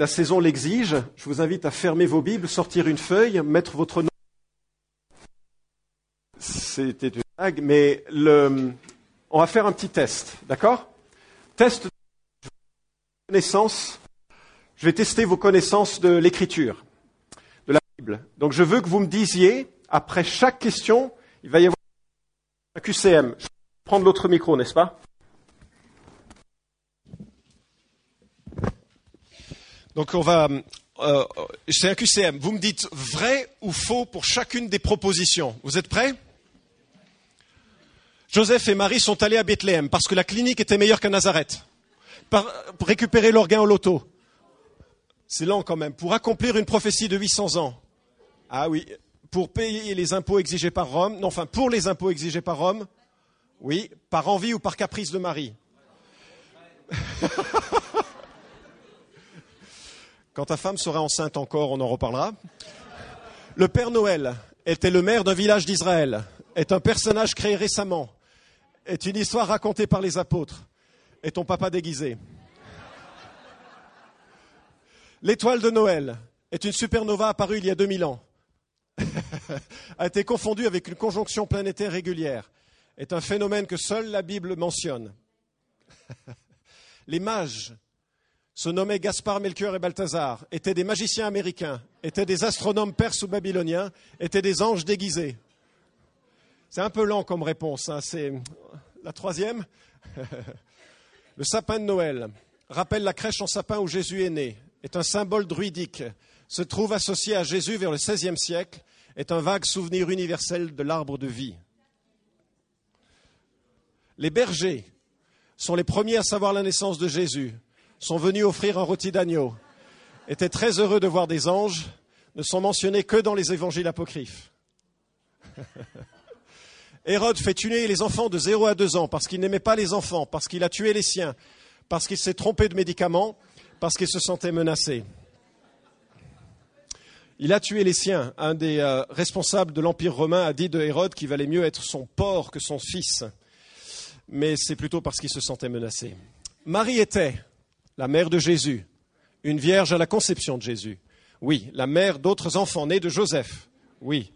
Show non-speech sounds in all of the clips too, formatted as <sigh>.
la saison l'exige, je vous invite à fermer vos Bibles, sortir une feuille, mettre votre nom. C'était une blague, mais on va faire un petit test, d'accord? Test de connaissance. Je vais tester vos connaissances de l'écriture, de la Bible. Donc je veux que vous me disiez, après chaque question, il va y avoir un QCM. Je vais prendre l'autre micro, n'est-ce pas? Donc on va, euh, c'est un QCM. Vous me dites vrai ou faux pour chacune des propositions. Vous êtes prêts? Joseph et Marie sont allés à Bethléem parce que la clinique était meilleure qu'à Nazareth. pour récupérer leur au loto. C'est lent quand même. Pour accomplir une prophétie de 800 ans. Ah oui. Pour payer les impôts exigés par Rome. Non, enfin, pour les impôts exigés par Rome. Oui. Par envie ou par caprice de Marie. <laughs> Quand ta femme sera enceinte encore, on en reparlera. Le Père Noël était le maire d'un village d'Israël, est un personnage créé récemment, est une histoire racontée par les apôtres, est ton papa déguisé. L'étoile de Noël est une supernova apparue il y a 2000 ans, <laughs> a été confondue avec une conjonction planétaire régulière, est un phénomène que seule la Bible mentionne. <laughs> Les mages se nommaient Gaspard, Melchior et Balthazar, étaient des magiciens américains, étaient des astronomes perses ou babyloniens, étaient des anges déguisés. C'est un peu lent comme réponse. Hein. C'est la troisième. <laughs> Le sapin de Noël rappelle la crèche en sapin où Jésus est né, est un symbole druidique, se trouve associé à Jésus vers le XVIe siècle, est un vague souvenir universel de l'arbre de vie. Les bergers sont les premiers à savoir la naissance de Jésus sont venus offrir un rôti d'agneau, étaient très heureux de voir des anges, ne sont mentionnés que dans les évangiles apocryphes. <laughs> Hérode fait tuer les enfants de 0 à 2 ans parce qu'il n'aimait pas les enfants, parce qu'il a tué les siens, parce qu'il s'est trompé de médicaments, parce qu'il se sentait menacé. Il a tué les siens. Un des euh, responsables de l'Empire romain a dit de Hérode qu'il valait mieux être son porc que son fils. Mais c'est plutôt parce qu'il se sentait menacé. Marie était la mère de Jésus, une vierge à la conception de Jésus. Oui, la mère d'autres enfants nés de Joseph. Oui.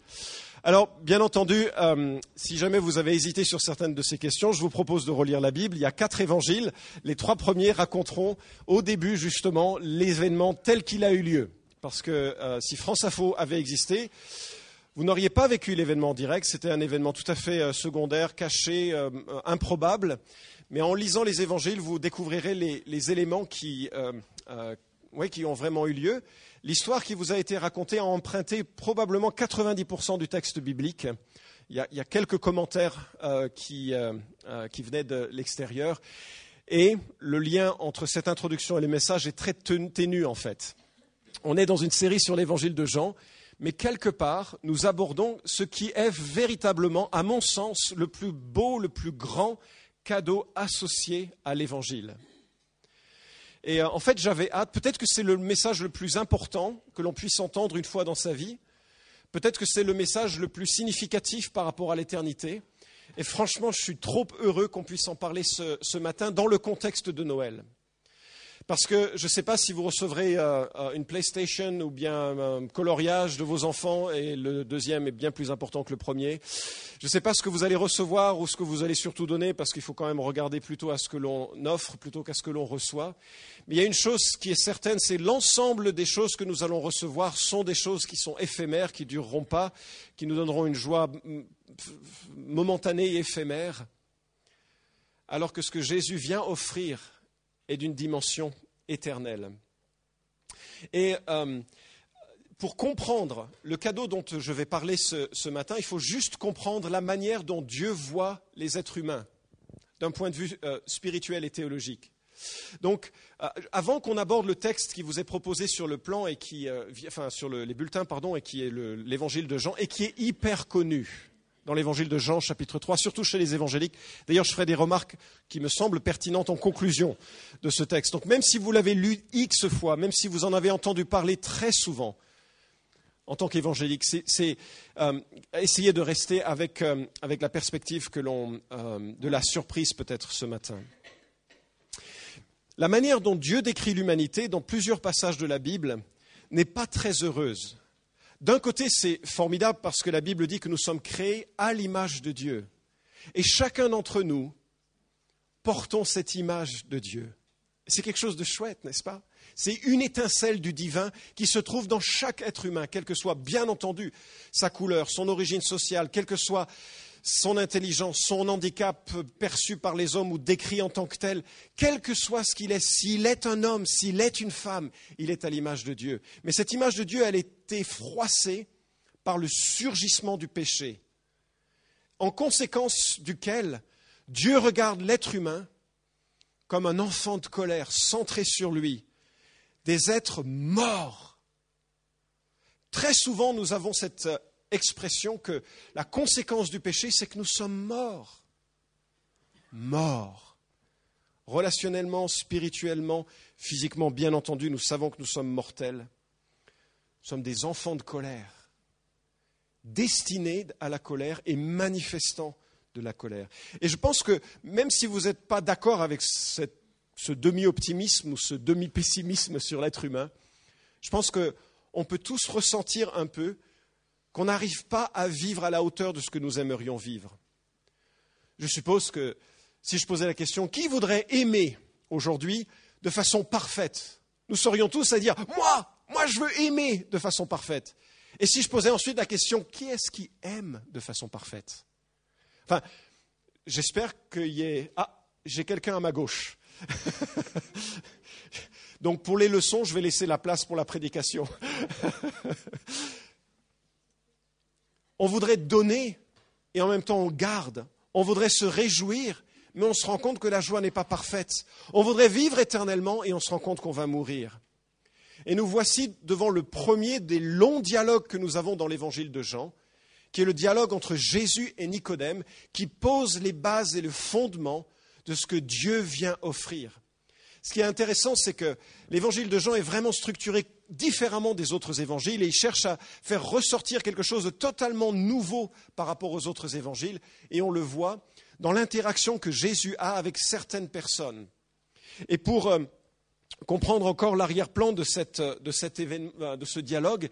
Alors, bien entendu, euh, si jamais vous avez hésité sur certaines de ces questions, je vous propose de relire la Bible. Il y a quatre évangiles. Les trois premiers raconteront au début, justement, l'événement tel qu'il a eu lieu. Parce que euh, si France Info avait existé, vous n'auriez pas vécu l'événement direct. C'était un événement tout à fait euh, secondaire, caché, improbable. Mais en lisant les évangiles, vous découvrirez les, éléments qui, euh, euh, qui ont vraiment eu lieu. L'histoire qui vous a été racontée a emprunté probablement 90% du texte biblique. Il y a, quelques commentaires euh, qui, qui, venaient de l'extérieur. Et le lien entre cette introduction et les messages est très ténu, en fait. On est dans une série sur l'évangile de Jean, mais quelque part, nous abordons ce qui est véritablement, à mon sens, le plus beau, le plus grand cadeau associé à l'évangile. Et euh, en fait, j'avais hâte, peut-être que c'est le message le plus important que l'on puisse entendre une fois dans sa vie, peut-être que c'est le message le plus significatif par rapport à l'éternité. Et franchement, je suis trop heureux qu'on puisse en parler ce, matin dans le contexte de Noël. Parce que je ne sais pas si vous recevrez euh, euh, une PlayStation ou bien un coloriage de vos enfants, et le deuxième est bien plus important que le premier. Je ne sais pas ce que vous allez recevoir ou ce que vous allez surtout donner, parce qu'il faut quand même regarder plutôt à ce que l'on offre plutôt qu'à ce que l'on reçoit. Mais il y a une chose qui est certaine, c'est l'ensemble des choses que nous allons recevoir sont des choses qui sont éphémères, qui ne dureront pas, qui nous donneront une joie momentanée et éphémère, alors que ce que Jésus vient offrir est d'une dimension éternelle. Et euh, pour comprendre le cadeau dont je vais parler ce, matin, il faut juste comprendre la manière dont Dieu voit les êtres humains d'un point de vue euh, spirituel et théologique. Donc, euh, avant qu'on aborde le texte qui vous est proposé sur le plan et sur les bulletins, pardon, et qui est l'évangile de Jean et qui est hyper connu, dans l'évangile de Jean, chapitre 3, surtout chez les évangéliques. D'ailleurs, je ferai des remarques qui me semblent pertinentes en conclusion de ce texte. Donc, même si vous l'avez lu X fois, même si vous en avez entendu parler très souvent, en tant qu'évangélique, c'est euh, essayer de rester avec, euh, avec la perspective que l'on, euh, de la surprise peut-être ce matin. la manière dont Dieu décrit l'humanité dans plusieurs passages de la Bible n'est pas très heureuse. D'un côté, c'est formidable parce que la Bible dit que nous sommes créés à l'image de Dieu. Et chacun d'entre nous portons cette image de Dieu. C'est quelque chose de chouette, n'est-ce pas? C'est une étincelle du divin qui se trouve dans chaque être humain, quelle que soit, bien entendu, sa couleur, son origine sociale, quelle que soit son intelligence, son handicap perçu par les hommes ou décrit en tant que tel, quel que soit ce qu'il est, s'il est un homme, s'il est une femme, il est à l'image de Dieu. Mais cette image de Dieu, elle été froissée par le surgissement du péché, en conséquence duquel Dieu regarde l'être humain comme un enfant de colère centré sur lui, des êtres morts. Très souvent, nous avons cette expression que la conséquence du péché, c'est que nous sommes morts. Morts. Relationnellement, spirituellement, physiquement, bien entendu, nous savons que nous sommes mortels. Nous sommes des enfants de colère, destinés à la colère et manifestant de la colère. Et je pense que même si vous n'êtes pas d'accord avec ce demi-optimisme ou ce demi-pessimisme sur l'être humain, je pense qu'on peut tous ressentir un peu qu'on n'arrive pas à vivre à la hauteur de ce que nous aimerions vivre. Je suppose que si je posais la question qui voudrait aimer aujourd'hui de façon parfaite, nous serions tous à dire moi, moi je veux aimer de façon parfaite. Et si je posais ensuite la question qui est-ce qui aime de façon parfaite? Enfin, j'espère qu'il y ait ah, j'ai quelqu'un à ma gauche. <laughs> Donc pour les leçons, je vais laisser la place pour la prédication. <laughs> On voudrait donner et en même temps on garde. On voudrait se réjouir, mais on se rend compte que la joie n'est pas parfaite. On voudrait vivre éternellement et on se rend compte qu'on va mourir. Et nous voici devant le premier des longs dialogues que nous avons dans l'évangile de Jean, qui est le dialogue entre Jésus et Nicodème, qui pose les bases et le fondement de ce que Dieu vient offrir. Ce qui est intéressant, c'est que l'évangile de Jean est vraiment structuré différemment des autres évangiles et il cherche à faire ressortir quelque chose de totalement nouveau par rapport aux autres évangiles et on le voit dans l'interaction que Jésus a avec certaines personnes. Et pour euh, comprendre encore l'arrière-plan de, de, euh, de ce dialogue,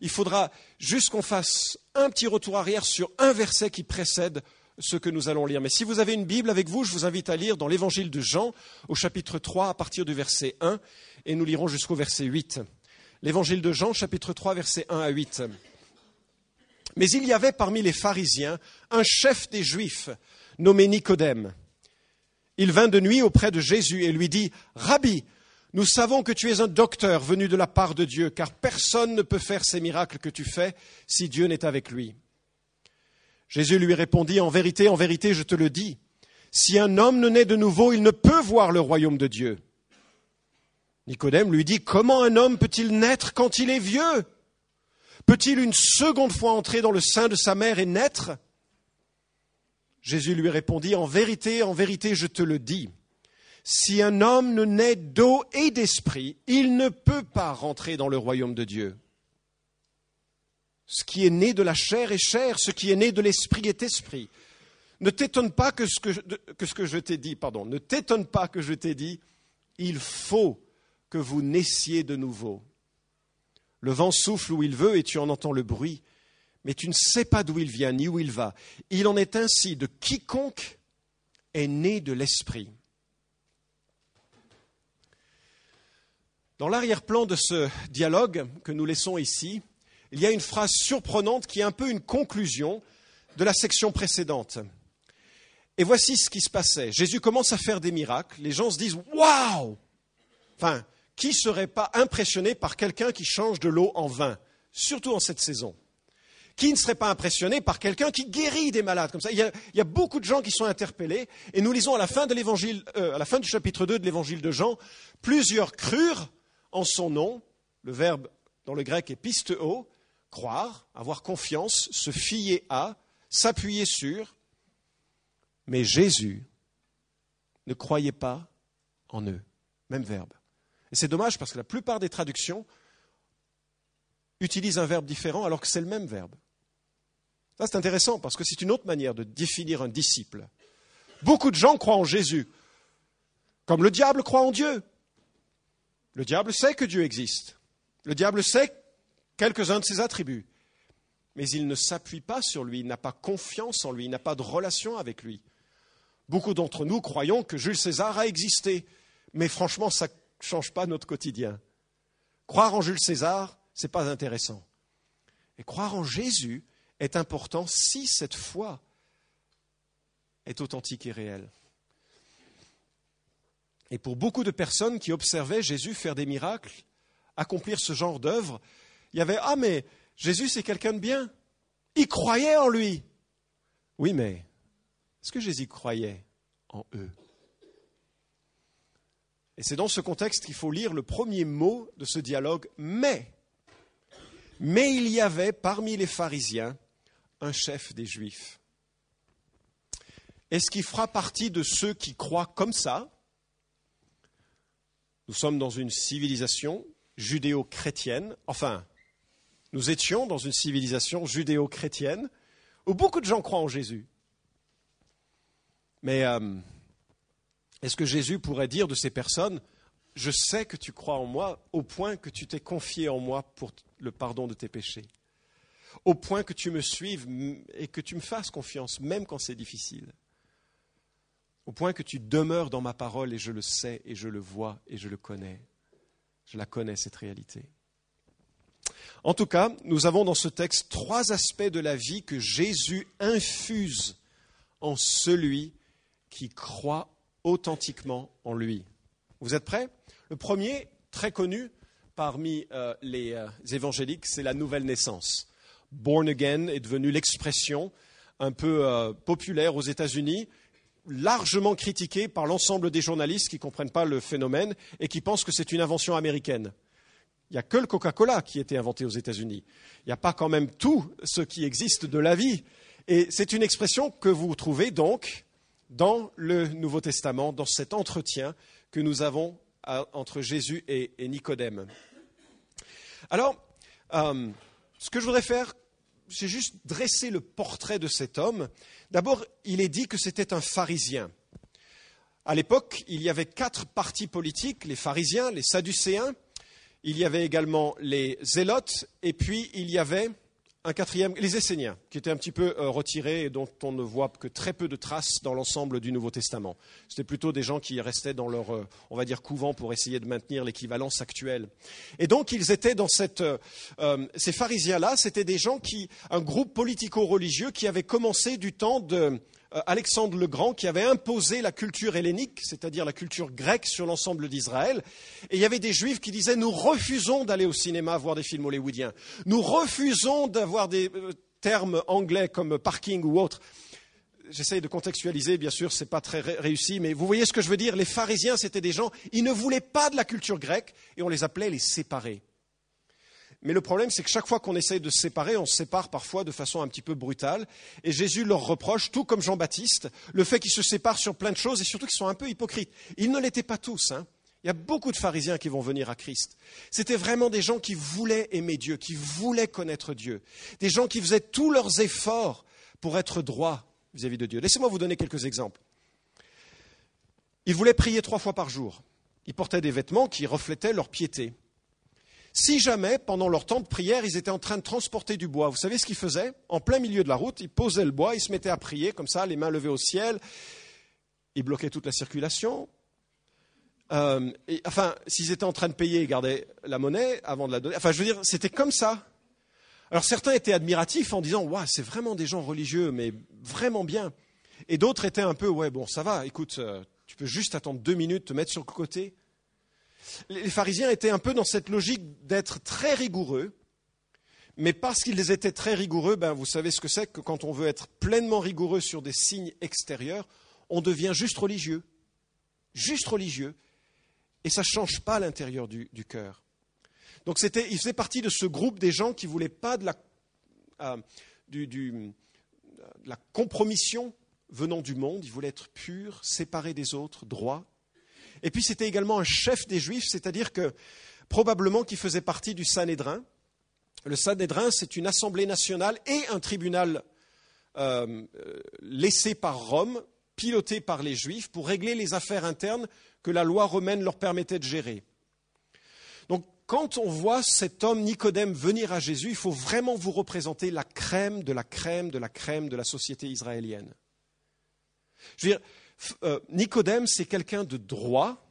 il faudra juste qu'on fasse un petit retour arrière sur un verset qui précède ce que nous allons lire. Mais si vous avez une Bible avec vous, je vous invite à lire dans l'évangile de Jean au chapitre 3 à partir du verset 1 et nous lirons jusqu'au verset 8. L'évangile de Jean chapitre 3 verset 1 à 8. Mais il y avait parmi les pharisiens un chef des Juifs nommé Nicodème. Il vint de nuit auprès de Jésus et lui dit, Rabbi, nous savons que tu es un docteur venu de la part de Dieu, car personne ne peut faire ces miracles que tu fais si Dieu n'est avec lui. Jésus lui répondit, En vérité, en vérité, je te le dis, si un homme ne naît de nouveau, il ne peut voir le royaume de Dieu. Nicodème lui dit, Comment un homme peut-il naître quand il est vieux? Peut-il une seconde fois entrer dans le sein de sa mère et naître? Jésus lui répondit, En vérité, en vérité, je te le dis, si un homme ne naît d'eau et d'esprit, il ne peut pas rentrer dans le royaume de Dieu. Ce qui est né de la chair est chair, ce qui est né de l'esprit est esprit. Ne t'étonne pas que ce que, ce que je t'ai dit, pardon, ne t'étonne pas que je t'ai dit, il faut que vous naissiez de nouveau. Le vent souffle où il veut et tu en entends le bruit, mais tu ne sais pas d'où il vient ni où il va. Il en est ainsi de quiconque est né de l'esprit. Dans l'arrière-plan de ce dialogue que nous laissons ici, il y a une phrase surprenante qui est un peu une conclusion de la section précédente. Et voici ce qui se passait. Jésus commence à faire des miracles. Les gens se disent Waouh Enfin, qui serait pas impressionné par quelqu'un qui change de l'eau en vin, surtout en cette saison? Qui ne serait pas impressionné par quelqu'un qui guérit des malades comme ça? Il y, a, beaucoup de gens qui sont interpellés. Et nous lisons à la fin, de l'évangile, euh, à la fin du chapitre 2 de l'évangile de Jean plusieurs crurent en son nom. Le verbe dans le grec est pisteo, croire, avoir confiance, se fier à, s'appuyer sur. Mais Jésus ne croyait pas en eux. Même verbe. Et c'est dommage parce que la plupart des traductions utilisent un verbe différent alors que c'est le même verbe. Ça, c'est intéressant parce que c'est une autre manière de définir un disciple. Beaucoup de gens croient en Jésus. Comme le diable croit en Dieu. Le diable sait que Dieu existe. Le diable sait quelques-uns de ses attributs. Mais il ne s'appuie pas sur lui, il n'a pas confiance en lui, il n'a pas de relation avec lui. Beaucoup d'entre nous croyons que Jules César a existé, mais franchement, ça change pas notre quotidien. Croire en Jules César, ce n'est pas intéressant. Et croire en Jésus est important si cette foi est authentique et réelle. Et pour beaucoup de personnes qui observaient Jésus faire des miracles, accomplir ce genre d'œuvre, il y avait Ah, mais Jésus, c'est quelqu'un de bien. Il croyait en lui. Oui, mais est-ce que Jésus croyait en eux? Et c'est dans ce contexte qu'il faut lire le premier mot de ce dialogue, mais. Mais il y avait parmi les pharisiens un chef des Juifs. Est-ce qu'il fera partie de ceux qui croient comme ça Nous sommes dans une civilisation judéo-chrétienne, enfin, nous étions dans une civilisation judéo-chrétienne où beaucoup de gens croient en Jésus. Mais euh, est-ce que Jésus pourrait dire de ces personnes, je sais que tu crois en moi au point que tu t'es confié en moi pour le pardon de tes péchés, au point que tu me suives et que tu me fasses confiance, même quand c'est difficile, au point que tu demeures dans ma parole et je le sais et je le vois et je le connais. Je la connais, cette réalité. En tout cas, nous avons dans ce texte trois aspects de la vie que Jésus infuse en celui qui croit authentiquement en lui. Vous êtes prêts? Le premier, très connu parmi euh, les euh, évangéliques, c'est la nouvelle naissance. Born again est devenu l'expression un peu euh, populaire aux États-Unis, largement critiquée par l'ensemble des journalistes qui ne comprennent pas le phénomène et qui pensent que c'est une invention américaine. Il n'y a que le Coca-Cola qui a été inventé aux États-Unis. Il n'y a pas quand même tout ce qui existe de la vie. Et c'est une expression que vous trouvez donc dans le Nouveau Testament, dans cet entretien que nous avons euh, entre Jésus et, Nicodème. Alors, euh, ce que je voudrais faire, c'est juste dresser le portrait de cet homme. D'abord, il est dit que c'était un pharisien. À l'époque, il y avait quatre partis politiques, les pharisiens, les sadducéens, il y avait également les zélotes, et puis il y avait un quatrième, les Esséniens, qui étaient un petit peu euh, retirés et dont on ne voit que très peu de traces dans l'ensemble du Nouveau Testament. C'était plutôt des gens qui restaient dans leur, euh, on va dire, couvent pour essayer de maintenir l'équivalence actuelle. Et donc ils étaient dans cette, euh, ces pharisiens-là, c'était des gens qui, un groupe politico-religieux qui avait commencé du temps de Alexandre le Grand qui avait imposé la culture hellénique, c'est-à-dire la culture grecque sur l'ensemble d'Israël. Et il y avait des juifs qui disaient nous refusons d'aller au cinéma voir des films hollywoodiens. Nous refusons d'avoir des euh, termes anglais comme parking ou autre. J'essaye de contextualiser, bien sûr, ce n'est pas très réussi, mais vous voyez ce que je veux dire. Les pharisiens, c'était des gens, ils ne voulaient pas de la culture grecque et on les appelait les séparés. Mais le problème, c'est que chaque fois qu'on essaye de se séparer, on se sépare parfois de façon un petit peu brutale. Et Jésus leur reproche, tout comme Jean-Baptiste, le fait qu'ils se séparent sur plein de choses et surtout qu'ils sont un peu hypocrites. Ils ne l'étaient pas tous. Hein. Il y a beaucoup de pharisiens qui vont venir à Christ. C'était vraiment des gens qui voulaient aimer Dieu, qui voulaient connaître Dieu. Des gens qui faisaient tous leurs efforts pour être droits vis-à-vis de Dieu. Laissez-moi vous donner quelques exemples. Ils voulaient prier trois fois par jour. Ils portaient des vêtements qui reflétaient leur piété. Si jamais, pendant leur temps de prière, ils étaient en train de transporter du bois, vous savez ce qu'ils faisaient? En plein milieu de la route, ils posaient le bois, ils se mettaient à prier comme ça, les mains levées au ciel. Ils bloquaient toute la circulation. Euh, enfin, s'ils étaient en train de payer, ils gardaient la monnaie avant de la donner. Enfin, je veux dire, c'était comme ça. Alors certains étaient admiratifs en disant, waouh, c'est vraiment des gens religieux, mais vraiment bien. Et d'autres étaient un peu, ouais, bon, ça va, écoute, euh, tu peux juste attendre deux minutes, te mettre sur le côté. Les pharisiens étaient un peu dans cette logique d'être très rigoureux, mais parce qu'ils étaient très rigoureux, ben vous savez ce que c'est que quand on veut être pleinement rigoureux sur des signes extérieurs, on devient juste religieux. Juste religieux. Et ça ne change pas l'intérieur du, cœur. Donc c'était, il faisait partie de ce groupe des gens qui ne voulaient pas euh, de la compromission venant du monde, ils voulaient être purs, séparés des autres, droits. Et puis c'était également un chef des Juifs, c'est-à-dire que probablement qu'il faisait partie du Sanhédrin. Le Sanhédrin, c'est une assemblée nationale et un tribunal euh, euh, laissé par Rome, piloté par les Juifs, pour régler les affaires internes que la loi romaine leur permettait de gérer. Donc quand on voit cet homme Nicodème venir à Jésus, il faut vraiment vous représenter la crème de la crème de la crème de la société israélienne. Je veux dire, euh, Nicodème, c'est quelqu'un de droit,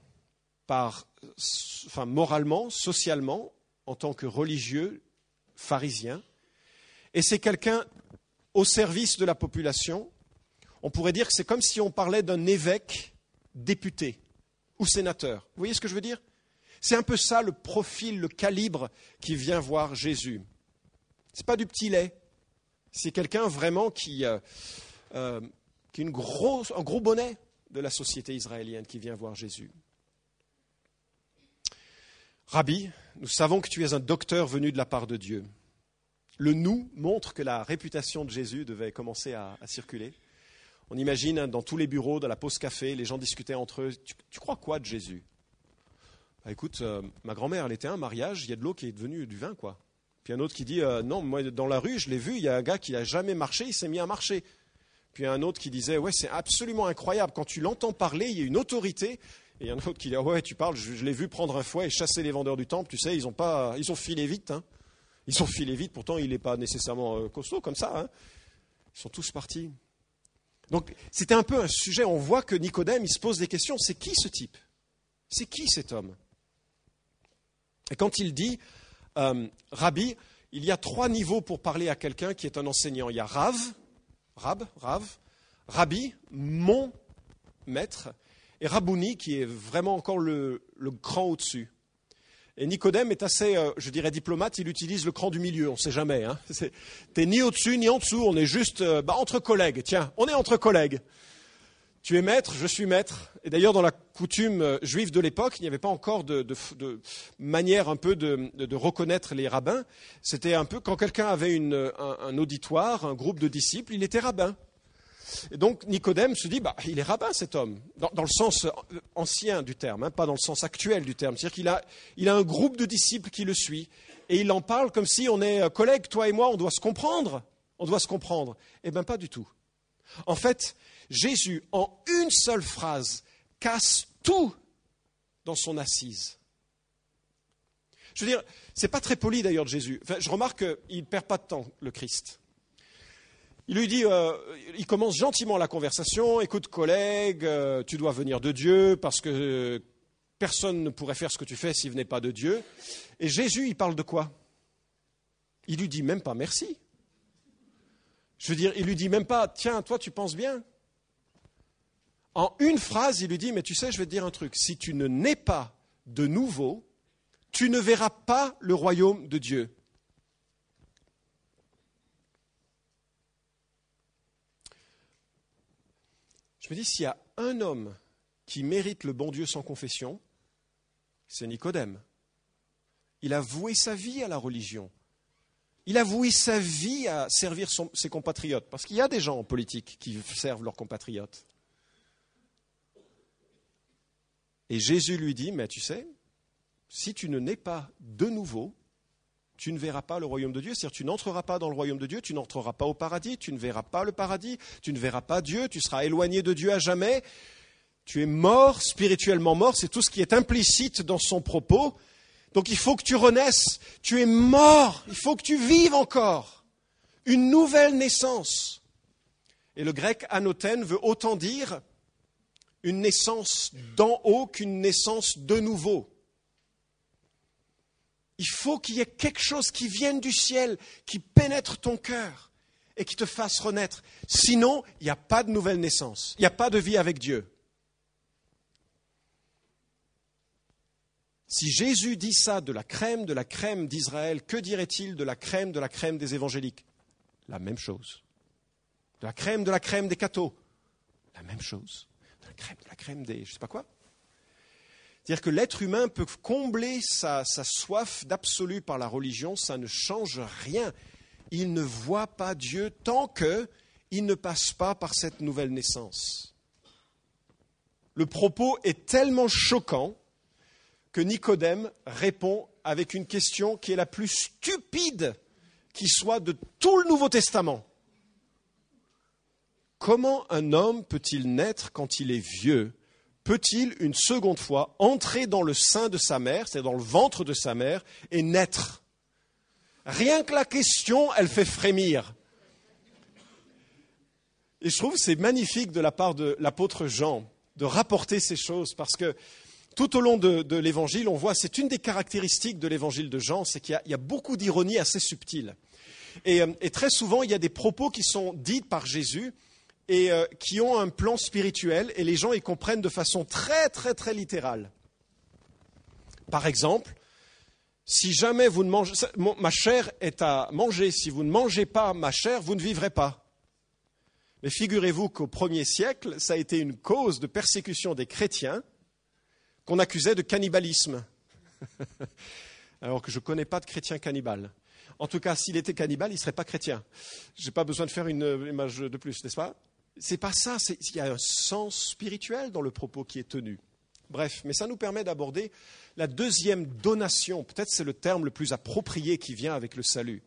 enfin, moralement, socialement, en tant que religieux pharisien, et c'est quelqu'un au service de la population. On pourrait dire que c'est comme si on parlait d'un évêque député ou sénateur. Vous voyez ce que je veux dire? C'est un peu ça le profil, le calibre qui vient voir Jésus. Ce n'est pas du petit lait. C'est quelqu'un vraiment qui, euh, euh, qui grosse, un gros bonnet de la société israélienne qui vient voir Jésus. Rabbi, nous savons que tu es un docteur venu de la part de Dieu. Le nous montre que la réputation de Jésus devait commencer à, circuler. On imagine hein, dans tous les bureaux, dans la pause café, les gens discutaient entre eux. Tu, crois quoi de Jésus? Bah, Écoute, euh, ma grand-mère, elle était un mariage, il y a de l'eau qui est devenue du vin, quoi. Puis un autre qui dit euh, Non, moi, dans la rue, je l'ai vu, il y a un gars qui n'a jamais marché, il s'est mis à marcher. Puis un autre qui disait Ouais, c'est absolument incroyable. Quand tu l'entends parler, il y a une autorité. Et il y a un autre qui dit Ouais, tu parles, je, l'ai vu prendre un fouet et chasser les vendeurs du temple. Tu sais, ils ont, pas, ils ont filé vite. Hein. Ils ont filé vite, pourtant il n'est pas nécessairement euh, costaud comme ça. Hein. Ils sont tous partis. Donc c'était un peu un sujet, on voit que Nicodème, il se pose des questions, c'est qui ce type? C'est qui cet homme? Et quand il dit, euh, Rabbi, il y a trois niveaux pour parler à quelqu'un qui est un enseignant. Il y a Rav, Rab, Rav, Rabbi, mon maître, et Rabouni, qui est vraiment encore le, le cran au-dessus. Et Nicodème est assez, euh, je dirais, diplomate, il utilise le cran du milieu, on ne sait jamais. Hein. <laughs> Tu ni au-dessus ni en dessous, on est juste euh, bah, entre collègues. Tiens, on est entre collègues. Tu es maître, je suis maître. Et d'ailleurs, dans la coutume euh, juive de l'époque, il n'y avait pas encore de, manière un peu de, reconnaître les rabbins. C'était un peu quand quelqu'un avait un auditoire, un groupe de disciples, il était rabbin. Et donc Nicodème se dit, bah, il est rabbin cet homme, dans, le sens ancien du terme, hein, pas dans le sens actuel du terme. C'est-à-dire qu'il a, a un groupe de disciples qui le suit, et il en parle comme si on est collègues, toi et moi, on doit se comprendre. On doit se comprendre. Eh bien, pas du tout. En fait, Jésus, en une seule phrase, casse tout dans son assise. Je veux dire, c'est pas très poli d'ailleurs de Jésus. je remarque qu'il ne perd pas de temps, le Christ. Il lui dit, euh, il commence gentiment la conversation, écoute collègue, euh, tu dois venir de Dieu parce que personne ne pourrait faire ce que tu fais s'il venait pas de Dieu. Et Jésus, il parle de quoi? Il lui dit même pas merci. Je veux dire, il lui dit même pas, tiens, toi tu penses bien? En une phrase, il lui dit, mais tu sais, je vais te dire un truc, si tu ne nais pas de nouveau, tu ne verras pas le royaume de Dieu. Je me dis, s'il y a un homme qui mérite le bon Dieu sans confession, c'est Nicodème. Il a voué sa vie à la religion. Il a voué sa vie à servir ses compatriotes, parce qu'il y a des gens en politique qui servent leurs compatriotes. Et Jésus lui dit, mais tu sais, si tu ne nais pas de nouveau, tu ne verras pas le royaume de Dieu. C'est-à-dire, tu n'entreras pas dans le royaume de Dieu, tu n'entreras pas au paradis, tu ne verras pas le paradis, tu ne verras pas Dieu, tu seras éloigné de Dieu à jamais. Tu es mort, spirituellement mort, c'est tout ce qui est implicite dans son propos. Donc il faut que tu renaisses. Tu es mort, il faut que tu vives encore. Une nouvelle naissance. Et le grec anothène veut autant dire une naissance d'en haut qu'une naissance de nouveau. Il faut qu'il y ait quelque chose qui vienne du ciel, qui pénètre ton cœur et qui te fasse renaître. Sinon, il n'y a pas de nouvelle naissance, il n'y a pas de vie avec Dieu. Si Jésus dit ça de la crème de la crème d'Israël, que dirait-il de la crème de la crème des évangéliques? La même chose. De la crème de la crème des cathos La même chose. La crème de la crème des je ne sais pas quoi c'est-à-dire que l'être humain peut combler sa, soif d'absolu par la religion, ça ne change rien. Il ne voit pas Dieu tant qu'il ne passe pas par cette nouvelle naissance. Le propos est tellement choquant que Nicodème répond avec une question qui est la plus stupide qui soit de tout le Nouveau Testament. Comment un homme peut-il naître quand il est vieux? Peut-il une seconde fois entrer dans le sein de sa mère, c'est-à-dire dans le ventre de sa mère, et naître? Rien que la question, elle fait frémir. Et je trouve c'est magnifique de la part de l'apôtre Jean de rapporter ces choses parce que tout au long de, l'évangile, on voit, c'est une des caractéristiques de l'évangile de Jean, c'est qu'il y, a beaucoup d'ironie assez subtile. Euh, et, très souvent, il y a des propos qui sont dits par Jésus et euh, qui ont un plan spirituel et les gens y comprennent de façon très, très, très littérale. Par exemple, si jamais vous ne mangez, ma chair est à manger, si vous ne mangez pas ma chair, vous ne vivrez pas. Mais figurez-vous qu'au premier siècle, ça a été une cause de persécution des chrétiens qu'on accusait de cannibalisme. <laughs> Alors que je ne connais pas de chrétien cannibale. En tout cas, s'il était cannibale, il ne serait pas chrétien. Je n'ai pas besoin de faire une image de plus, n'est-ce pas? C'est pas ça. Il y a un sens spirituel dans le propos qui est tenu. Bref, mais ça nous permet d'aborder la deuxième donation. Peut-être c'est le terme le plus approprié qui vient avec le salut.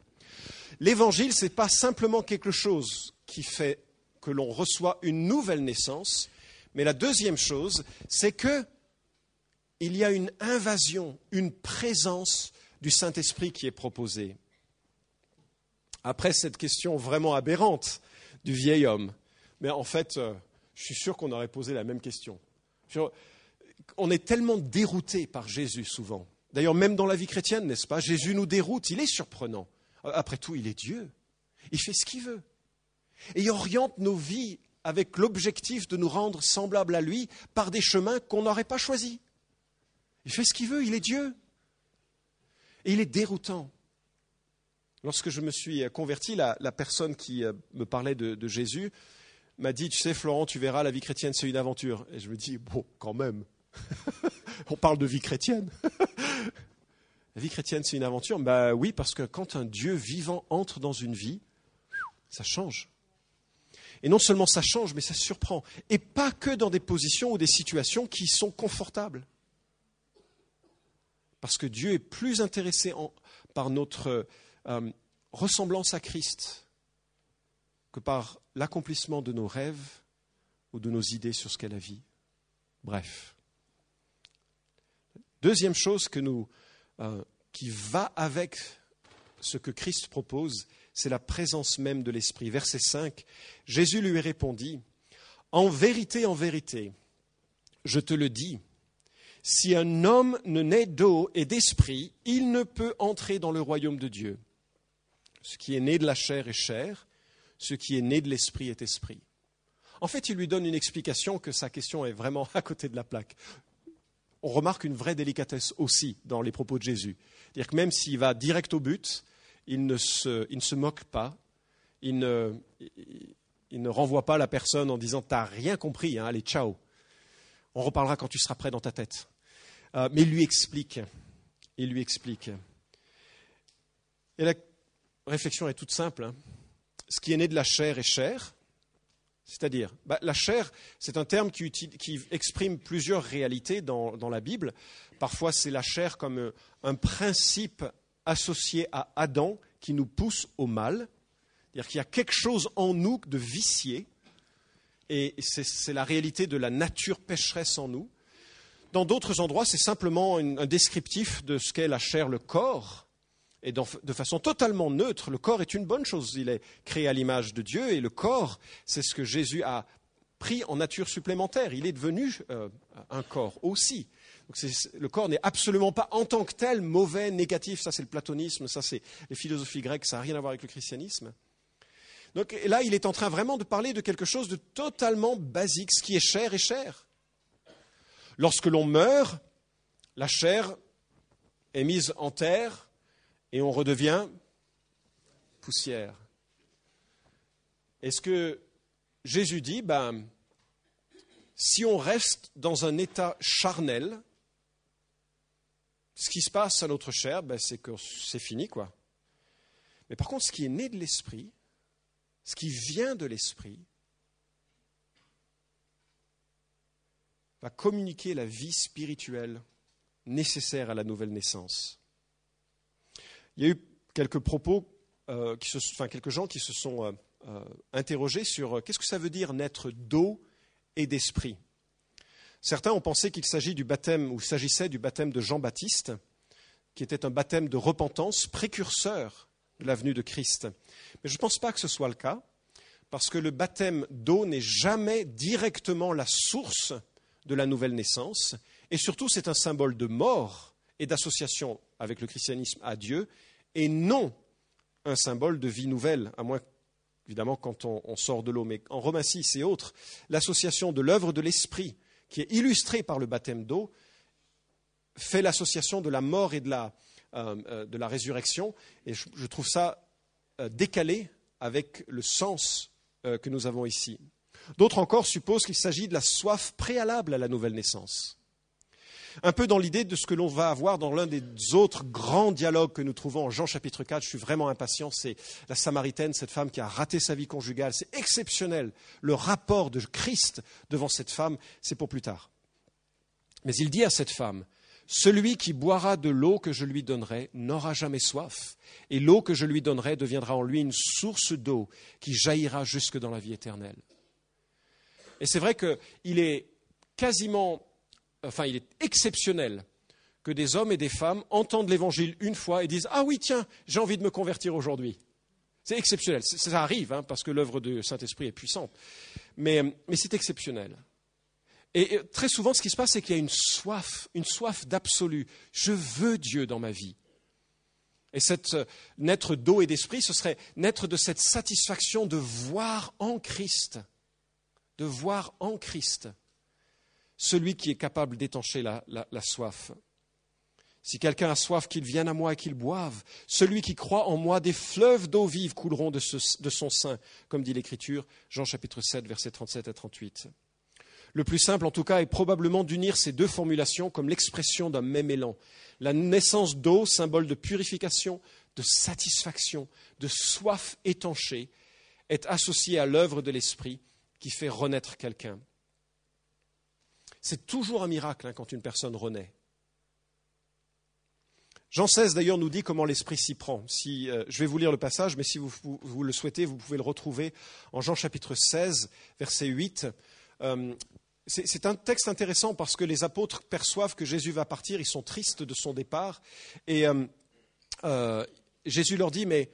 L'évangile, ce n'est pas simplement quelque chose qui fait que l'on reçoit une nouvelle naissance. Mais la deuxième chose, c'est qu'il y a une invasion, une présence du Saint-Esprit qui est proposée. Après cette question vraiment aberrante du vieil homme, mais en fait, euh, je suis sûr qu'on aurait posé la même question. On est tellement dérouté par Jésus souvent. D'ailleurs, même dans la vie chrétienne, n'est-ce pas? Jésus nous déroute, il est surprenant. Après tout, il est Dieu. Il fait ce qu'il veut et il oriente nos vies avec l'objectif de nous rendre semblables à lui par des chemins qu'on n'aurait pas choisis. Il fait ce qu'il veut, il est Dieu. Et il est déroutant. Lorsque je me suis converti, la, personne qui euh, me parlait de, Jésus m'a dit, tu sais Florent, tu verras, la vie chrétienne, c'est une aventure. Et je me dis, bon, quand même, <laughs> on parle de vie chrétienne. <laughs> la vie chrétienne, c'est une aventure Ben oui, parce que quand un Dieu vivant entre dans une vie, ça change. Et non seulement ça change, mais ça surprend. Et pas que dans des positions ou des situations qui sont confortables. Parce que Dieu est plus intéressé par notre euh, ressemblance à Christ que par l'accomplissement de nos rêves ou de nos idées sur ce qu'est la vie. Bref. Deuxième chose que euh, qui va avec ce que Christ propose, c'est la présence même de l'Esprit. Verset 5, Jésus lui répondit, En vérité, en vérité, je te le dis, si un homme ne naît d'eau et d'esprit, il ne peut entrer dans le royaume de Dieu. Ce qui est né de la chair est chair, ce qui est né de l'esprit est esprit. En fait, il lui donne une explication que sa question est vraiment <laughs> à côté de la plaque. On remarque une vraie délicatesse aussi dans les propos de Jésus. C'est-à-dire que même s'il va direct au but, il ne se, moque pas, il ne, renvoie pas la personne en disant T'as rien compris, hein, allez, ciao. On reparlera quand tu seras prêt dans ta tête. Euh, mais il lui explique. Il lui explique. Et la réflexion est toute simple. Hein. Ce qui est né de la chair est chair. C'est-à-dire, bah, la chair, c'est un terme qui, exprime plusieurs réalités dans, dans la Bible. Parfois, c'est la chair comme un principe associé à Adam qui nous pousse au mal. C'est-à-dire qu'il y a quelque chose en nous de vicié, et c'est la réalité de la nature pécheresse en nous. Dans d'autres endroits, c'est simplement un descriptif de ce qu'est la chair, le corps, et de façon totalement neutre, le corps est une bonne chose. Il est créé à l'image de Dieu, et le corps, c'est ce que Jésus a pris en nature supplémentaire. Il est devenu euh, un corps aussi le corps n'est absolument pas en tant que tel mauvais, négatif. Ça, c'est le platonisme, ça, c'est les philosophies grecques, ça n'a rien à voir avec le christianisme. Donc là, il est en train vraiment de parler de quelque chose de totalement basique. Ce qui est cher est cher. Lorsque l'on meurt, la chair est mise en terre et on redevient poussière. Est-ce que Jésus dit, ben, si on reste dans un état charnel, ce qui se passe à notre chair, ben, c'est que c'est fini, quoi. Mais par contre, ce qui est né de l'esprit, ce qui vient de l'esprit, va communiquer la vie spirituelle nécessaire à la nouvelle naissance. Il y a eu quelques propos, euh, enfin quelques gens qui se sont euh, euh, interrogés sur qu'est-ce que ça veut dire naître d'eau et d'esprit? Certains ont pensé qu'il s'agit du baptême ou s'agissait du baptême de Jean-Baptiste, qui était un baptême de repentance précurseur de la venue de Christ. Mais je ne pense pas que ce soit le cas, parce que le baptême d'eau n'est jamais directement la source de la nouvelle naissance, et surtout c'est un symbole de mort et d'association avec le christianisme à Dieu, et non un symbole de vie nouvelle, à moins évidemment quand on, sort de l'eau, mais en Romains 6 et autres, l'association de l'œuvre de l'Esprit, qui est illustrée par le baptême d'eau, fait l'association de la mort et de la, euh, euh, résurrection, et je, trouve ça euh, décalé avec le sens que nous avons ici. D'autres encore supposent qu'il s'agit de la soif préalable à la nouvelle naissance un peu dans l'idée de ce que l'on va avoir dans l'un des autres grands dialogues que nous trouvons en Jean chapitre 4. Je suis vraiment impatient. C'est la Samaritaine, cette femme qui a raté sa vie conjugale. C'est exceptionnel. Le rapport de Christ devant cette femme, c'est pour plus tard. Mais il dit à cette femme, celui qui boira de l'eau que je lui donnerai n'aura jamais soif, et l'eau que je lui donnerai deviendra en lui une source d'eau qui jaillira jusque dans la vie éternelle. Et c'est vrai qu'il est quasiment enfin il est exceptionnel que des hommes et des femmes entendent l'évangile une fois et disent Ah oui, tiens, j'ai envie de me convertir aujourd'hui. C'est exceptionnel. Ça arrive, hein, parce que l'œuvre du Saint-Esprit est puissante. Mais, mais c'est exceptionnel. Et très souvent, ce qui se passe, c'est qu'il y a une soif, une soif d'absolu. Je veux Dieu dans ma vie. Et cette euh, naître d'eau et d'esprit, ce serait naître de cette satisfaction de voir en Christ, de voir en Christ celui qui est capable d'étancher la, soif. Si quelqu'un a soif, qu'il vienne à moi et qu'il boive. Celui qui croit en moi, des fleuves d'eau vive couleront de, de son sein, comme dit l'Écriture, Jean chapitre 7, versets 37 à 38. Le plus simple, en tout cas, est probablement d'unir ces deux formulations comme l'expression d'un même élan. La naissance d'eau, symbole de purification, de satisfaction, de soif étanchée, est associée à l'œuvre de l'Esprit qui fait renaître quelqu'un. C'est toujours un miracle hein, quand une personne renaît. Jean XVI d'ailleurs nous dit comment l'esprit s'y prend. Si, euh, je vais vous lire le passage, mais si vous, le souhaitez, vous pouvez le retrouver en Jean chapitre 16, verset 8. Euh, c'est un texte intéressant parce que les apôtres perçoivent que Jésus va partir, ils sont tristes de son départ, et euh, Jésus leur dit, mais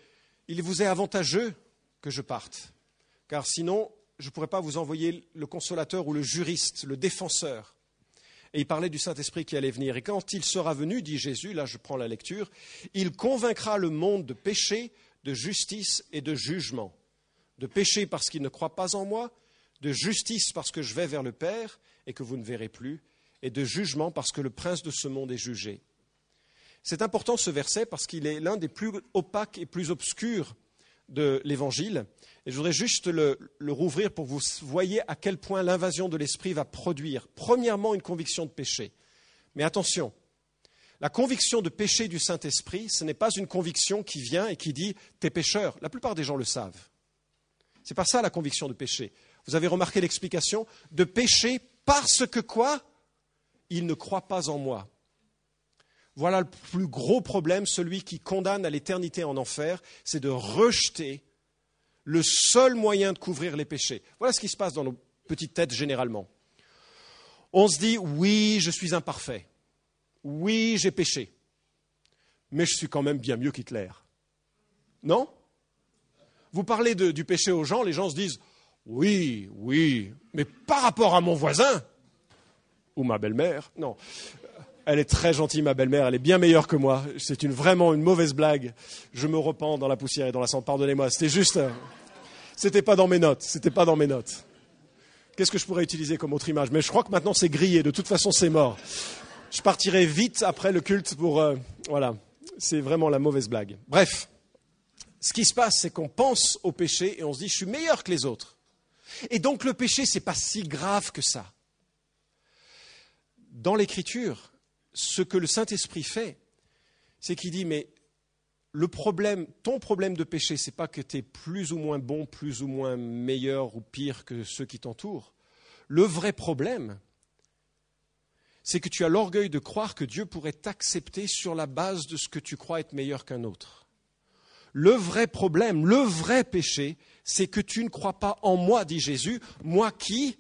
il vous est avantageux que je parte, car sinon je ne pourrais pas vous envoyer le consolateur ou le juriste, le défenseur. Et il parlait du Saint-Esprit qui allait venir. Et quand il sera venu, dit Jésus, là je prends la lecture, il convaincra le monde de péché, de justice et de jugement. De péché parce qu'il ne croit pas en moi, de justice parce que je vais vers le Père et que vous ne verrez plus, et de jugement parce que le prince de ce monde est jugé. C'est important ce verset parce qu'il est l'un des plus opaques et plus obscurs de l'Évangile. Et je voudrais juste le, rouvrir pour que vous voyez à quel point l'invasion de l'esprit va produire, premièrement, une conviction de péché. Mais attention, la conviction de péché du Saint-Esprit, ce n'est pas une conviction qui vient et qui dit T'es pécheur. La plupart des gens le savent. Ce n'est pas ça la conviction de péché. Vous avez remarqué l'explication? De péché parce que quoi? Il ne croit pas en moi. Voilà le plus gros problème, celui qui condamne à l'éternité en enfer, c'est de rejeter le seul moyen de couvrir les péchés. Voilà ce qui se passe dans nos petites têtes généralement. On se dit, oui, je suis imparfait. Oui, j'ai péché. Mais je suis quand même bien mieux qu'Hitler. Non? Vous parlez du péché aux gens, les gens se disent, oui, oui, mais par rapport à mon voisin ou ma belle-mère, non. Elle est très gentille, ma belle-mère. Elle est bien meilleure que moi. C'est une, vraiment une mauvaise blague. Je me repens dans la poussière et dans la cendre. Pardonnez-moi. C'était juste. Euh, c'était pas dans mes notes. C'était pas dans mes notes. Qu'est-ce que je pourrais utiliser comme autre image? Mais je crois que maintenant c'est grillé. De toute façon, c'est mort. Je partirai vite après le culte pour. Euh, voilà. C'est vraiment la mauvaise blague. Bref. Ce qui se passe, c'est qu'on pense au péché et on se dit je suis meilleur que les autres. Et donc le péché, c'est pas si grave que ça. Dans l'écriture, ce que le Saint-Esprit fait, c'est qu'il dit, mais le problème, ton problème de péché, ce n'est pas que tu es plus ou moins bon, plus ou moins meilleur ou pire que ceux qui t'entourent. Le vrai problème, c'est que tu as l'orgueil de croire que Dieu pourrait t'accepter sur la base de ce que tu crois être meilleur qu'un autre. Le vrai problème, le vrai péché, c'est que tu ne crois pas en moi, dit Jésus, moi qui,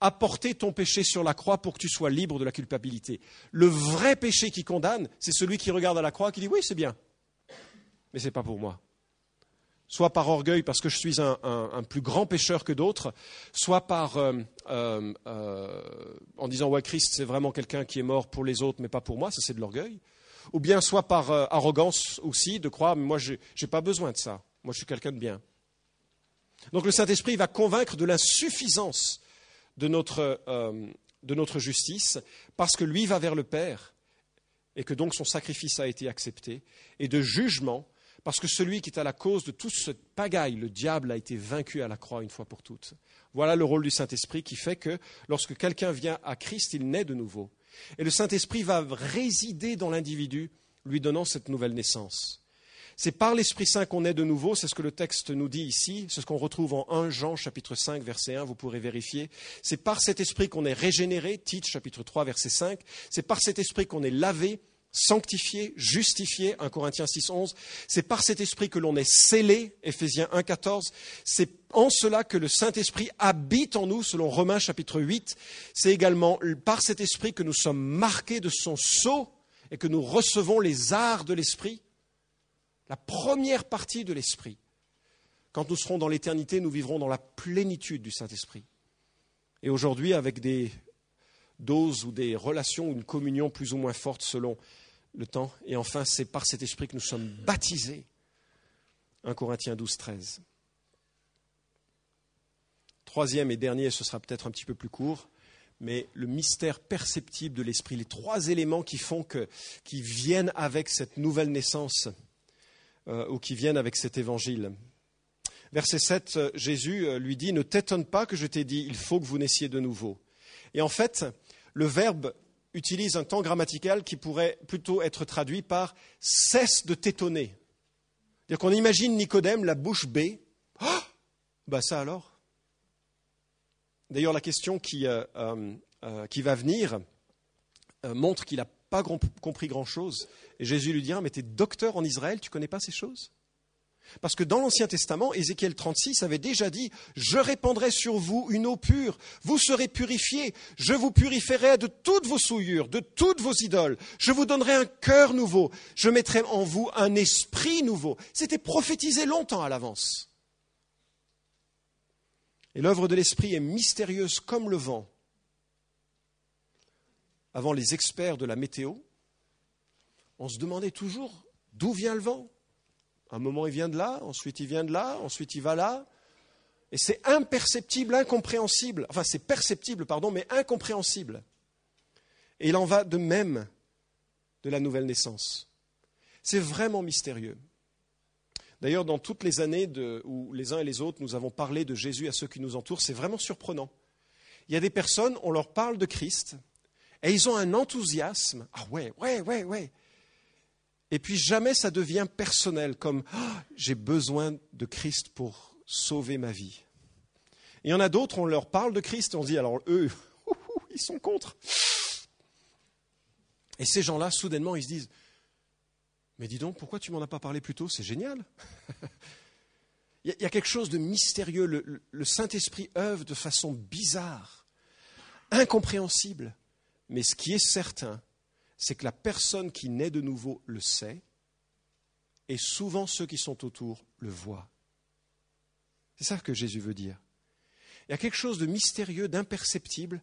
a porté ton péché sur la croix pour que tu sois libre de la culpabilité. Le vrai péché qui condamne, c'est celui qui regarde à la croix et qui dit oui, c'est bien, mais ce n'est pas pour moi. Soit par orgueil parce que je suis un, plus grand pécheur que d'autres, soit par euh, euh, euh, en disant ouais Christ c'est vraiment quelqu'un qui est mort pour les autres mais pas pour moi, ça c'est de l'orgueil. Ou bien soit par arrogance aussi de croire mais moi je n'ai pas besoin de ça, moi je suis quelqu'un de bien. Donc le Saint-Esprit va convaincre de l'insuffisance euh, de notre, justice, parce que lui va vers le Père, et que donc son sacrifice a été accepté, et de jugement, parce que celui qui est à la cause de toute cette pagaille, le diable, a été vaincu à la croix une fois pour toutes. Voilà le rôle du Saint-Esprit qui fait que lorsque quelqu'un vient à Christ, il naît de nouveau. Et le Saint-Esprit va résider dans l'individu, lui donnant cette nouvelle naissance. C'est par l'Esprit Saint qu'on est de nouveau, c'est ce que le texte nous dit ici, c'est ce qu'on retrouve en 1 Jean chapitre 5 verset 1, vous pourrez vérifier. C'est par cet esprit qu'on est régénéré, Tite chapitre 3 verset 5, c'est par cet esprit qu'on est lavé, sanctifié, justifié, 1 Corinthiens 6, 11. C'est par cet esprit que l'on est scellé, Éphésiens 1, 14. C'est en cela que le Saint-Esprit habite en nous, selon Romains chapitre 8. C'est également par cet esprit que nous sommes marqués de son sceau et que nous recevons les arts de l'esprit la première partie de l'Esprit. Quand nous serons dans l'éternité, nous vivrons dans la plénitude du Saint-Esprit. Et aujourd'hui, avec des doses ou des relations ou une communion plus ou moins forte selon le temps. Et enfin, c'est par cet Esprit que nous sommes baptisés. 1 Corinthiens 12, 13. Troisième et dernier, ce sera peut-être un petit peu plus court, mais le mystère perceptible de l'Esprit, les trois éléments qui font que, qui viennent avec cette nouvelle naissance ou qui viennent avec cet évangile. Verset 7, euh, Jésus euh, lui dit, ne t'étonne pas que je t'ai dit, il faut que vous naissiez de nouveau. Et en fait, le verbe utilise un temps grammatical qui pourrait plutôt être traduit par cesse de t'étonner. C'est-à-dire qu'on imagine Nicodème, la bouche bée. Oh bah ça alors? D'ailleurs, la question qui, qui va venir montre qu'il a pas compris grand-chose. Et Jésus lui dira, mais tu es docteur en Israël, tu connais pas ces choses? Parce que dans l'Ancien Testament, Ézéchiel 36 avait déjà dit, je répandrai sur vous une eau pure, vous serez purifiés, je vous purifierai de toutes vos souillures, de toutes vos idoles, je vous donnerai un cœur nouveau, je mettrai en vous un esprit nouveau. C'était prophétisé longtemps à l'avance. Et l'œuvre de l'esprit est mystérieuse comme le vent avant les experts de la météo, on se demandait toujours d'où vient le vent. Un moment il vient de là, ensuite il vient de là, ensuite il va là. Et c'est imperceptible, incompréhensible. Enfin, c'est perceptible, pardon, mais incompréhensible. Et il en va de même de la nouvelle naissance. C'est vraiment mystérieux. D'ailleurs, dans toutes les années où les uns et les autres nous avons parlé de Jésus à ceux qui nous entourent, c'est vraiment surprenant. Il y a des personnes, on leur parle de Christ, et ils ont un enthousiasme. Ah ouais, ouais, ouais, ouais. Et puis jamais ça devient personnel, comme ah, j'ai besoin de Christ pour sauver ma vie. il y en a d'autres, on leur parle de Christ, on dit alors eux, <laughs> ils sont contre. Et ces gens-là, soudainement, ils se disent Mais dis donc, pourquoi tu m'en as pas parlé plus tôt? C'est génial. <laughs> il y a quelque chose de mystérieux. le Saint-Esprit œuvre de façon bizarre, incompréhensible. Mais ce qui est certain, c'est que la personne qui naît de nouveau le sait, et souvent ceux qui sont autour le voient. C'est ça que Jésus veut dire. Il y a quelque chose de mystérieux, d'imperceptible,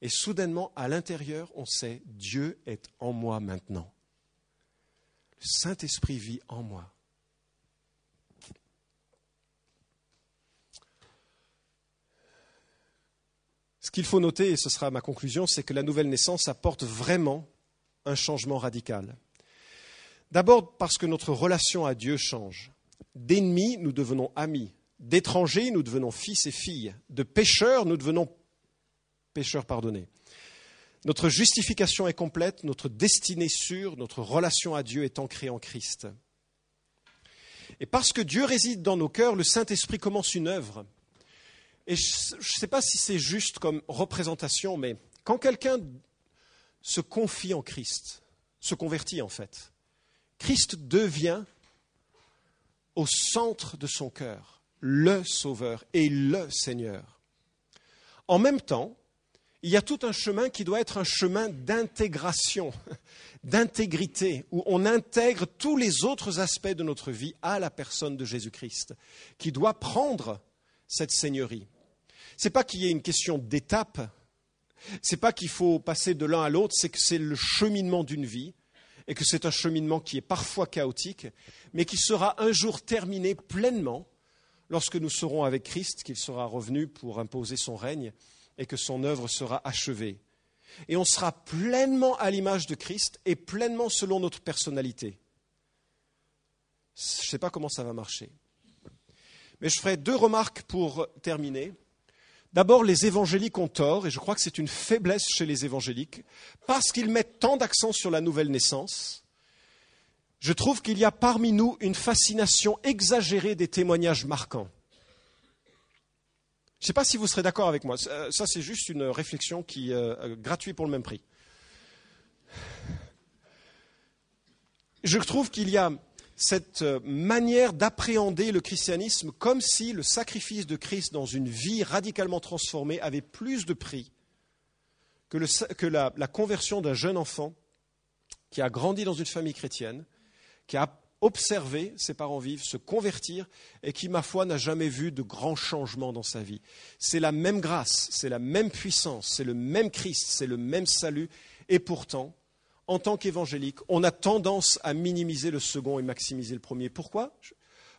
et soudainement, à l'intérieur, on sait, Dieu est en moi maintenant. Le Saint-Esprit vit en moi. Ce qu'il faut noter, et ce sera ma conclusion, c'est que la nouvelle naissance apporte vraiment un changement radical. D'abord parce que notre relation à Dieu change. D'ennemis, nous devenons amis. D'étrangers, nous devenons fils et filles. De pécheurs, nous devenons pécheurs pardonnés. Notre justification est complète, notre destinée sûre, notre relation à Dieu est ancrée en Christ. Et parce que Dieu réside dans nos cœurs, le Saint-Esprit commence une œuvre. Et je ne sais pas si c'est juste comme représentation, mais quand quelqu'un se confie en Christ, se convertit en fait, Christ devient au centre de son cœur le Sauveur et le Seigneur. En même temps, il y a tout un chemin qui doit être un chemin d'intégration, <laughs> d'intégrité, où on intègre tous les autres aspects de notre vie à la personne de Jésus-Christ, qui doit prendre cette seigneurie. Ce n'est pas qu'il y ait une question d'étape, ce n'est pas qu'il faut passer de l'un à l'autre, c'est que c'est le cheminement d'une vie, et que c'est un cheminement qui est parfois chaotique, mais qui sera un jour terminé pleinement lorsque nous serons avec Christ, qu'il sera revenu pour imposer son règne et que son œuvre sera achevée. Et on sera pleinement à l'image de Christ et pleinement selon notre personnalité. Je ne sais pas comment ça va marcher. Mais je ferai deux remarques pour terminer. D'abord, les évangéliques ont tort, et je crois que c'est une faiblesse chez les évangéliques, parce qu'ils mettent tant d'accent sur la nouvelle naissance. Je trouve qu'il y a parmi nous une fascination exagérée des témoignages marquants. Je ne sais pas si vous serez d'accord avec moi. Ça, c'est juste une réflexion qui est euh, gratuite pour le même prix. Je trouve qu'il y a cette euh, manière d'appréhender le christianisme comme si le sacrifice de Christ dans une vie radicalement transformée avait plus de prix que, la, la conversion d'un jeune enfant qui a grandi dans une famille chrétienne, qui a observé ses parents vivre, se convertir, et qui, ma foi, n'a jamais vu de grands changements dans sa vie. C'est la même grâce, c'est la même puissance, c'est le même Christ, c'est le même salut, et pourtant, en tant qu'évangélique, on a tendance à minimiser le second et maximiser le premier. Pourquoi?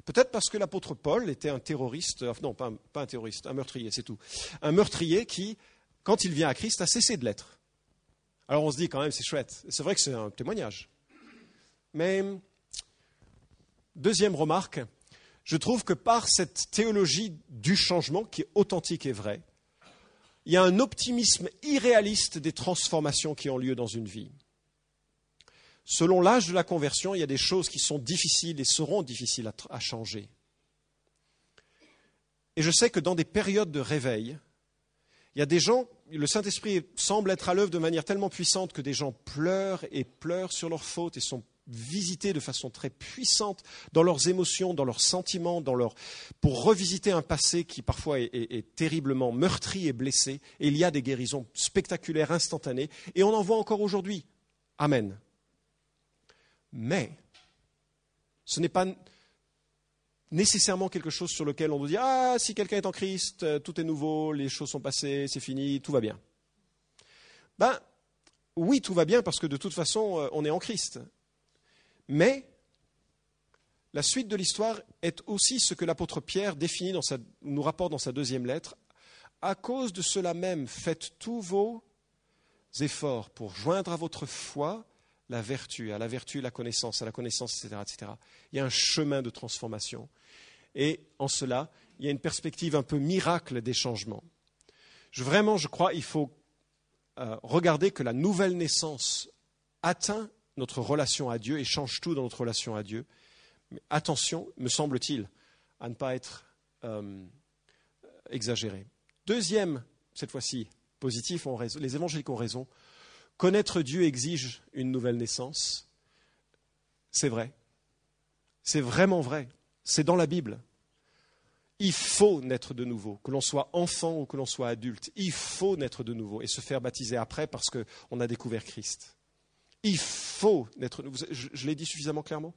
Peut-être parce que l'apôtre Paul était un terroriste, non, pas un, terroriste, un meurtrier, c'est tout. Un meurtrier qui, quand il vient à Christ, a cessé de l'être. Alors on se dit quand même, c'est chouette. C'est vrai que c'est un témoignage. Mais Deuxième remarque, je trouve que par cette théologie du changement, qui est authentique et vraie, il y a un optimisme irréaliste des transformations qui ont lieu dans une vie. Selon l'âge de la conversion, il y a des choses qui sont difficiles et seront difficiles à, changer. Et je sais que dans des périodes de réveil, il y a des gens, le Saint-Esprit semble être à l'œuvre de manière tellement puissante que des gens pleurent et pleurent sur leurs fautes et sont visiter de façon très puissante dans leurs émotions, dans leurs sentiments, dans leur... pour revisiter un passé qui parfois est, terriblement meurtri et blessé. Et il y a des guérisons spectaculaires, instantanées, et on en voit encore aujourd'hui. Amen. Mais ce n'est pas nécessairement quelque chose sur lequel on doit dire Ah, si quelqu'un est en Christ, euh, tout est nouveau, les choses sont passées, c'est fini, tout va bien. Ben, oui, tout va bien parce que de toute façon, euh, on est en Christ. Mais la suite de l'histoire est aussi ce que l'apôtre Pierre définit nous rapporte dans sa deuxième lettre. À cause de cela même, faites tous vos efforts pour joindre à votre foi la vertu, à la vertu la connaissance, à la connaissance, etc., etc. Il y a un chemin de transformation. Et en cela, il y a une perspective un peu miracle des changements. vraiment, je crois, il faut euh, regarder que la nouvelle naissance atteint notre relation à Dieu et change tout dans notre relation à Dieu. Mais attention, me semble-t-il, à ne pas être euh, exagéré. Deuxième, cette fois-ci, positif, les évangéliques ont raison. Connaître Dieu exige une nouvelle naissance. C'est vrai. C'est vraiment vrai. C'est dans la Bible. Il faut naître de nouveau, que l'on soit enfant ou que l'on soit adulte. Il faut naître de nouveau et se faire baptiser après parce qu'on a découvert Christ. Il faut naître nouveau. Je, l'ai dit suffisamment clairement?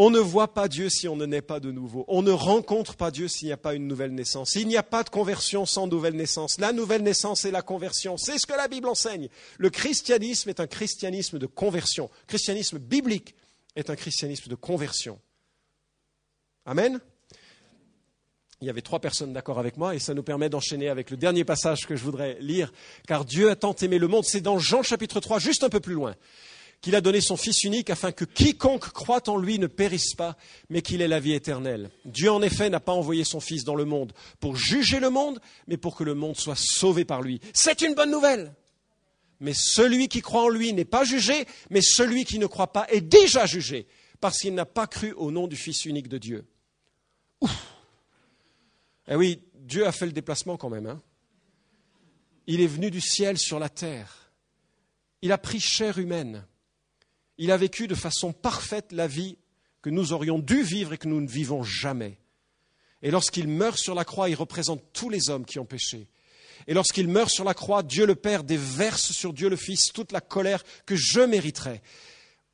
On ne voit pas Dieu si on ne naît pas de nouveau. On ne rencontre pas Dieu s'il n'y a pas une nouvelle naissance. Il n'y a pas de conversion sans nouvelle naissance. La nouvelle naissance est la conversion. C'est ce que la Bible enseigne. Le christianisme est un christianisme de conversion. Le christianisme biblique est un christianisme de conversion. Amen il y avait trois personnes d'accord avec moi et ça nous permet d'enchaîner avec le dernier passage que je voudrais lire. Car Dieu a tant aimé le monde, c'est dans Jean chapitre 3, juste un peu plus loin, qu'il a donné son Fils unique afin que quiconque croit en lui ne périsse pas, mais qu'il ait la vie éternelle. Dieu en effet n'a pas envoyé son Fils dans le monde pour juger le monde, mais pour que le monde soit sauvé par lui. C'est une bonne nouvelle. Mais celui qui croit en lui n'est pas jugé, mais celui qui ne croit pas est déjà jugé, parce qu'il n'a pas cru au nom du Fils unique de Dieu. Ouf eh oui, Dieu a fait le déplacement quand même. Hein. Il est venu du ciel sur la terre. Il a pris chair humaine. Il a vécu de façon parfaite la vie que nous aurions dû vivre et que nous ne vivons jamais. Et lorsqu'il meurt sur la croix, il représente tous les hommes qui ont péché. Et lorsqu'il meurt sur la croix, Dieu le Père déverse sur Dieu le Fils toute la colère que je mériterais.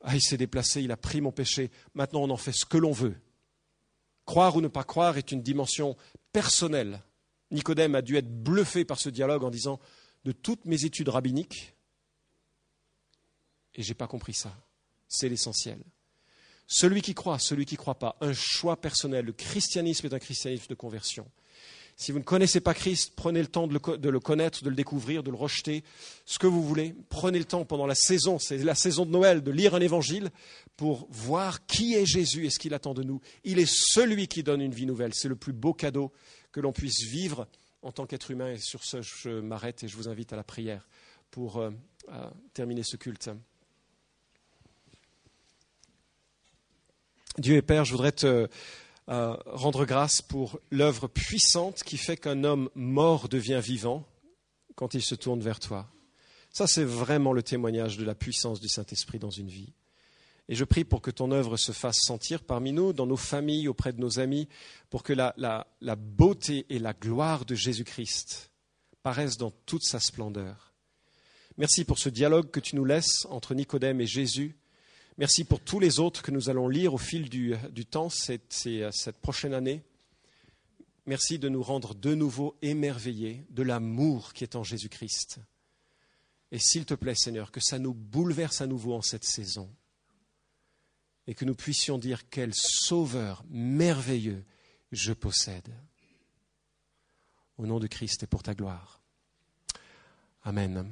Ah, il s'est déplacé, il a pris mon péché. Maintenant, on en fait ce que l'on veut. Croire ou ne pas croire est une dimension personnelle. Nicodème a dû être bluffé par ce dialogue en disant De toutes mes études rabbiniques, et je n'ai pas compris ça. C'est l'essentiel. Celui qui croit, celui qui ne croit pas, un choix personnel. Le christianisme est un christianisme de conversion. Si vous ne connaissez pas Christ, prenez le temps de le, connaître, de le découvrir, de le rejeter, ce que vous voulez. Prenez le temps pendant la saison, c'est la saison de Noël, de lire un évangile pour voir qui est Jésus et ce qu'il attend de nous. Il est celui qui donne une vie nouvelle. C'est le plus beau cadeau que l'on puisse vivre en tant qu'être humain. Et sur ce, je m'arrête et je vous invite à la prière pour euh, terminer ce culte. Dieu et Père, je voudrais te euh, rendre grâce pour l'œuvre puissante qui fait qu'un homme mort devient vivant quand il se tourne vers toi. Ça, c'est vraiment le témoignage de la puissance du Saint-Esprit dans une vie. Et je prie pour que ton œuvre se fasse sentir parmi nous, dans nos familles, auprès de nos amis, pour que la, la beauté et la gloire de Jésus-Christ paraissent dans toute sa splendeur. Merci pour ce dialogue que tu nous laisses entre Nicodème et Jésus Merci pour tous les autres que nous allons lire au fil du, temps cette, cette prochaine année. Merci de nous rendre de nouveau émerveillés de l'amour qui est en Jésus-Christ. Et s'il te plaît, Seigneur, que ça nous bouleverse à nouveau en cette saison et que nous puissions dire quel sauveur merveilleux je possède. Au nom de Christ et pour ta gloire. Amen.